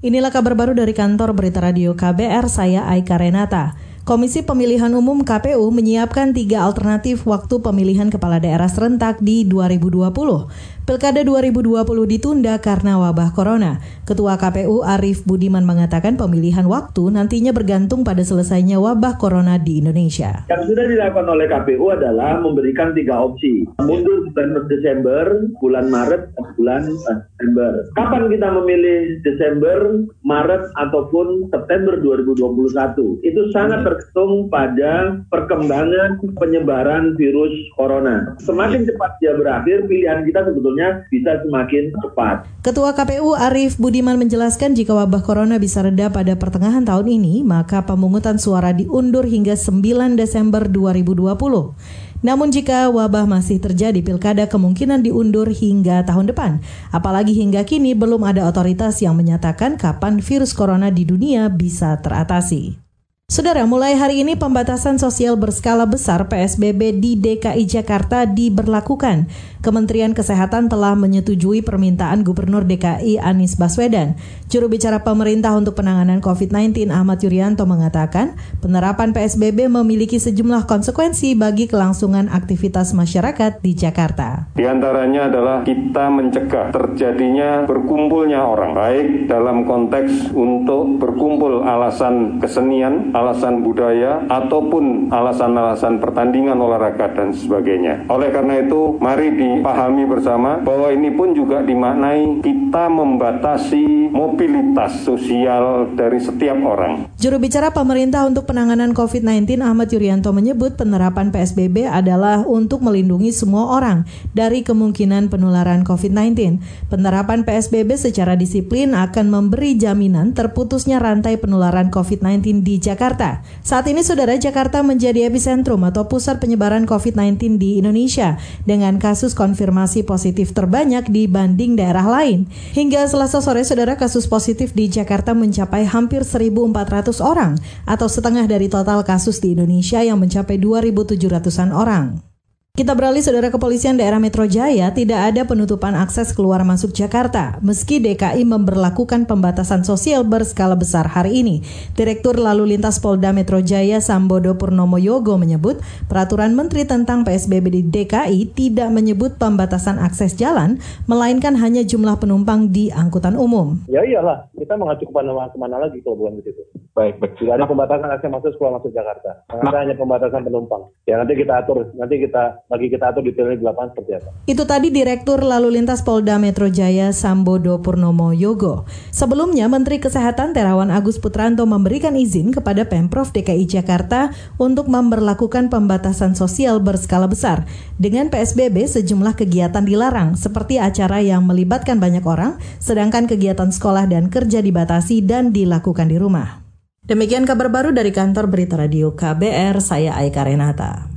Inilah kabar baru dari kantor Berita Radio KBR, saya Aika Renata. Komisi Pemilihan Umum KPU menyiapkan tiga alternatif waktu pemilihan kepala daerah serentak di 2020. Pilkada 2020 ditunda karena wabah corona. Ketua KPU Arief Budiman mengatakan pemilihan waktu nantinya bergantung pada selesainya wabah corona di Indonesia. Yang sudah dilakukan oleh KPU adalah memberikan tiga opsi. Mundur bulan Desember, bulan Maret, bulan September. Kapan kita memilih Desember, Maret, ataupun September 2021? Itu sangat tergantung pada perkembangan penyebaran virus corona. Semakin cepat dia berakhir, pilihan kita sebetulnya bisa semakin cepat. Ketua KPU Arief Budiman menjelaskan jika wabah corona bisa reda pada pertengahan tahun ini, maka pemungutan suara diundur hingga 9 Desember 2020. Namun jika wabah masih terjadi, pilkada kemungkinan diundur hingga tahun depan. Apalagi hingga kini belum ada otoritas yang menyatakan kapan virus corona di dunia bisa teratasi. Saudara, mulai hari ini pembatasan sosial berskala besar PSBB di DKI Jakarta diberlakukan. Kementerian Kesehatan telah menyetujui permintaan Gubernur DKI Anies Baswedan. Juru bicara pemerintah untuk penanganan COVID-19 Ahmad Yuryanto mengatakan, penerapan PSBB memiliki sejumlah konsekuensi bagi kelangsungan aktivitas masyarakat di Jakarta. Di antaranya adalah kita mencegah terjadinya berkumpulnya orang, baik dalam konteks untuk berkumpul alasan kesenian, alasan budaya, ataupun alasan-alasan pertandingan olahraga dan sebagainya. Oleh karena itu, mari dipahami bersama bahwa ini pun juga dimaknai kita membatasi mobilitas sosial dari setiap orang. Juru bicara pemerintah untuk penanganan COVID-19 Ahmad Yuryanto menyebut penerapan PSBB adalah untuk melindungi semua orang dari kemungkinan penularan COVID-19. Penerapan PSBB secara disiplin akan memberi jaminan terputusnya rantai penularan COVID-19 di Jakarta Jakarta. Saat ini saudara Jakarta menjadi epicentrum atau pusat penyebaran COVID-19 di Indonesia dengan kasus konfirmasi positif terbanyak dibanding daerah lain. Hingga selasa sore saudara kasus positif di Jakarta mencapai hampir 1.400 orang atau setengah dari total kasus di Indonesia yang mencapai 2.700-an orang. Kita beralih saudara kepolisian daerah Metro Jaya tidak ada penutupan akses keluar masuk Jakarta meski DKI memberlakukan pembatasan sosial berskala besar hari ini. Direktur Lalu Lintas Polda Metro Jaya Sambodo Purnomo Yogo menyebut peraturan menteri tentang PSBB di DKI tidak menyebut pembatasan akses jalan melainkan hanya jumlah penumpang di angkutan umum. Ya iyalah, kita mengacu ke mana ke mana lagi kalau bukan begitu. Baik, baik. Tidak ada pembatasan akses masuk keluar masuk Jakarta. Nah. hanya pembatasan penumpang. Ya nanti kita atur, nanti kita lagi kita atur detailnya di lapangan seperti apa. Itu tadi Direktur Lalu Lintas Polda Metro Jaya Sambodo Purnomo Yogo. Sebelumnya Menteri Kesehatan Terawan Agus Putranto memberikan izin kepada Pemprov DKI Jakarta untuk memperlakukan pembatasan sosial berskala besar. Dengan PSBB sejumlah kegiatan dilarang seperti acara yang melibatkan banyak orang, sedangkan kegiatan sekolah dan kerja dibatasi dan dilakukan di rumah. Demikian kabar baru dari kantor Berita Radio KBR, saya Aika Renata.